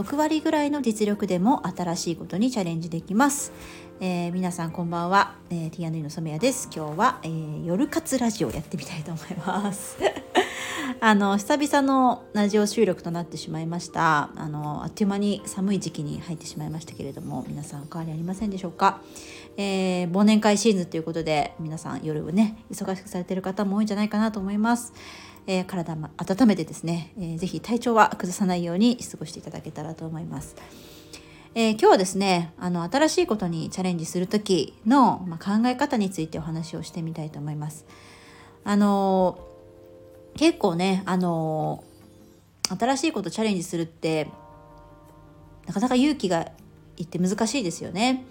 6割ぐらいの実力でも新しいことにチャレンジできます、えー、皆さんこんばんは、えー、T&E の染谷です。今日は、えー、夜活ラジオやってみたいと思います。あの久々のラジオ収録となってしまいました。あのあっという間に寒い時期に入ってしまいましたけれども皆さんお変わりありませんでしょうか、えー、忘年会シーズンということで皆さん夜をね忙しくされてる方も多いんじゃないかなと思います。えー、体も温めてですね、えー、ぜひ体調は崩さないように過ごしていただけたらと思います。えー、今日はですねあの新しいことにチャレンジする時の、まあ、考え方についてお話をしてみたいと思います。あの結構ねあの新しいことチャレンジするってなかなか勇気がいって難しいですよね。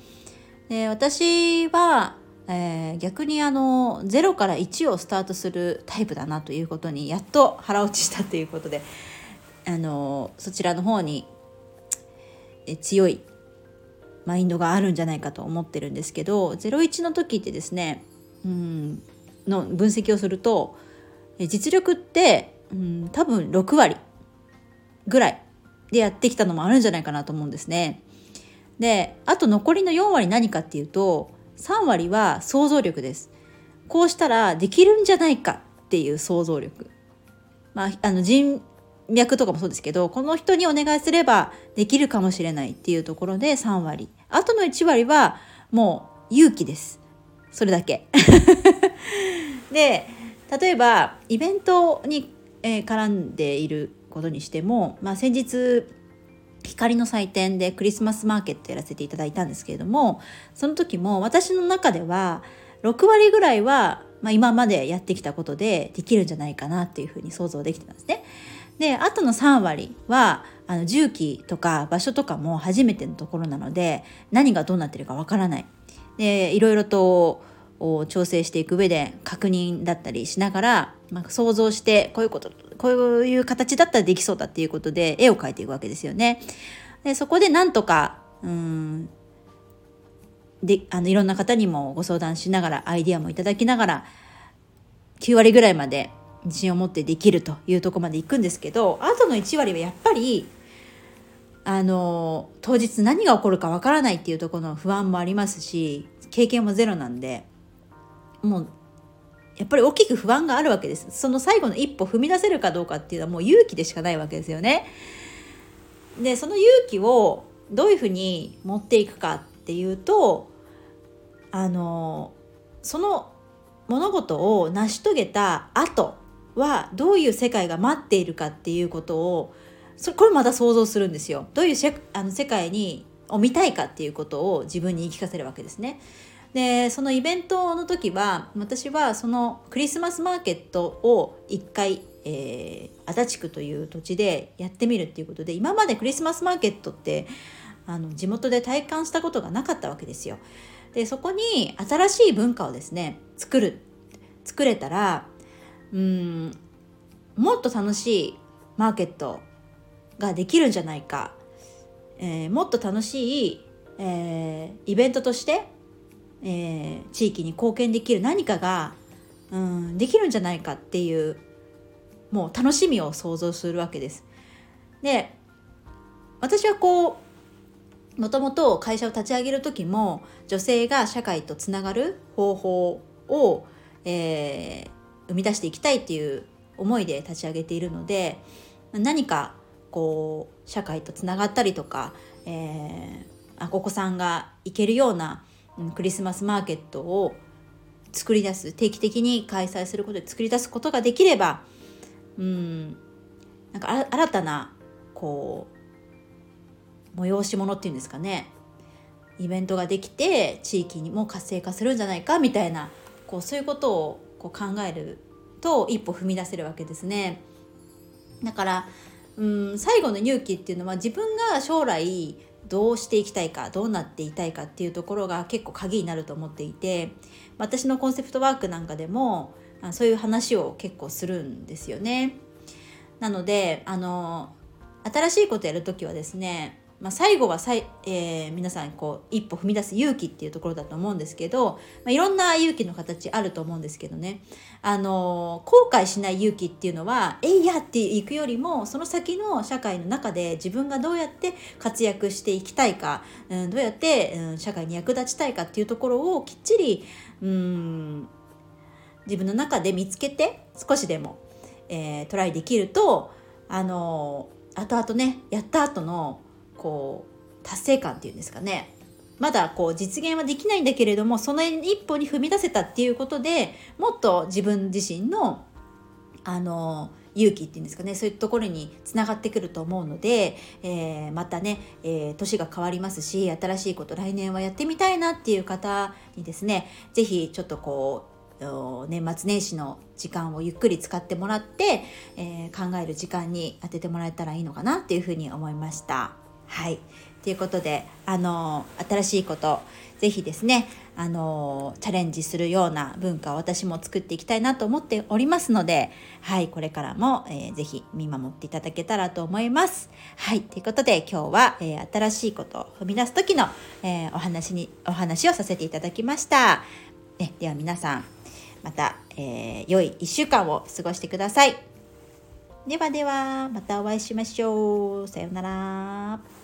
で私はえー、逆にあの0から1をスタートするタイプだなということにやっと腹落ちしたということであのそちらの方にえ強いマインドがあるんじゃないかと思ってるんですけど01の時ってですねうんの分析をすると実力って、うん、多分6割ぐらいでやってきたのもあるんじゃないかなと思うんですね。であと残りの4割何かっていうと3割は想像力です。こうしたらできるんじゃないかっていう想像力。まあ、あの人脈とかもそうですけど、この人にお願いすればできるかもしれないっていうところで3割。あとの1割はもう勇気です。それだけ。で、例えばイベントに、え、絡んでいることにしても、まあ、先日光の祭典でクリスマスマーケットやらせていただいたんですけれどもその時も私の中では6割ぐらいは、まあ、今までやってきたことでできるんじゃないかなっていうふうに想像できてますね。であとの3割はあの重機とか場所とかも初めてのところなので何がどうなってるかわからない。でいろいろと調整していく上で確認だったりしながら、まあ、想像してこういうことこういう形だったらできそうだっていうことで絵を描いていくわけですよね。でそこでなんとかうんであのいろんな方にもご相談しながらアイディアもいただきながら9割ぐらいまで自信を持ってできるというとこまで行くんですけどあとの1割はやっぱりあの当日何が起こるかわからないっていうところの不安もありますし経験もゼロなんでもうやっぱり大きく不安があるわけです。その最後の一歩踏み出せるかどうかっていうのはもう勇気でしかないわけですよね。でその勇気をどういうふうに持っていくかっていうとあのその物事を成し遂げた後はどういう世界が待っているかっていうことをそれこれまた想像するんですよ。どういうあの世界にを見たいかっていうことを自分に言い聞かせるわけですね。でそのイベントの時は私はそのクリスマスマーケットを1回、えー、足立区という土地でやってみるっていうことで今までクリスマスマーケットってあの地元で体感したことがなかったわけですよ。でそこに新しい文化をですね作る作れたらうんもっと楽しいマーケットができるんじゃないか、えー、もっと楽しい、えー、イベントとしてえー、地域に貢献できる何かが、うん、できるんじゃないかっていうもう楽しみを想像するわけです。で私はこうもともと会社を立ち上げる時も女性が社会とつながる方法を、えー、生み出していきたいっていう思いで立ち上げているので何かこう社会とつながったりとか、えー、お子さんが行けるようなクリスマスマーケットを作り出す定期的に開催することで作り出すことができればうんなんか新たなこう催し物っていうんですかねイベントができて地域にも活性化するんじゃないかみたいなこうそういうことをこう考えると一歩踏み出せるわけですね。だからうん最後の勇気っていうのは自分が将来どうしていきたいかどうなっていたいかっていうところが結構鍵になると思っていて私のコンセプトワークなんかでもそういう話を結構するんですよね。なのであの新しいことやるときはですねまあ、最後はさい、えー、皆さんこう一歩踏み出す勇気っていうところだと思うんですけど、まあ、いろんな勇気の形あると思うんですけどね、あのー、後悔しない勇気っていうのは「えいや!」っていくよりもその先の社会の中で自分がどうやって活躍していきたいか、うん、どうやって、うん、社会に役立ちたいかっていうところをきっちりうん自分の中で見つけて少しでも、えー、トライできるとあのー、後々ねやった後のこう達成感っていうんですかねまだこう実現はできないんだけれどもその一歩に踏み出せたっていうことでもっと自分自身のあの勇気っていうんですかねそういうところにつながってくると思うので、えー、またね、えー、年が変わりますし新しいこと来年はやってみたいなっていう方にですね是非ちょっとこう年末年始の時間をゆっくり使ってもらって、えー、考える時間に当ててもらえたらいいのかなっていうふうに思いました。はいということであの新しいこと是非ですねあのチャレンジするような文化を私も作っていきたいなと思っておりますのではいこれからも、えー、ぜひ見守っていただけたらと思います。はいということで今日は、えー、新しいことを踏み出す時の、えー、お話にお話をさせていただきました。ね、では皆さんまた、えー、良い1週間を過ごしてください。ではではまたお会いしましょう。さようなら。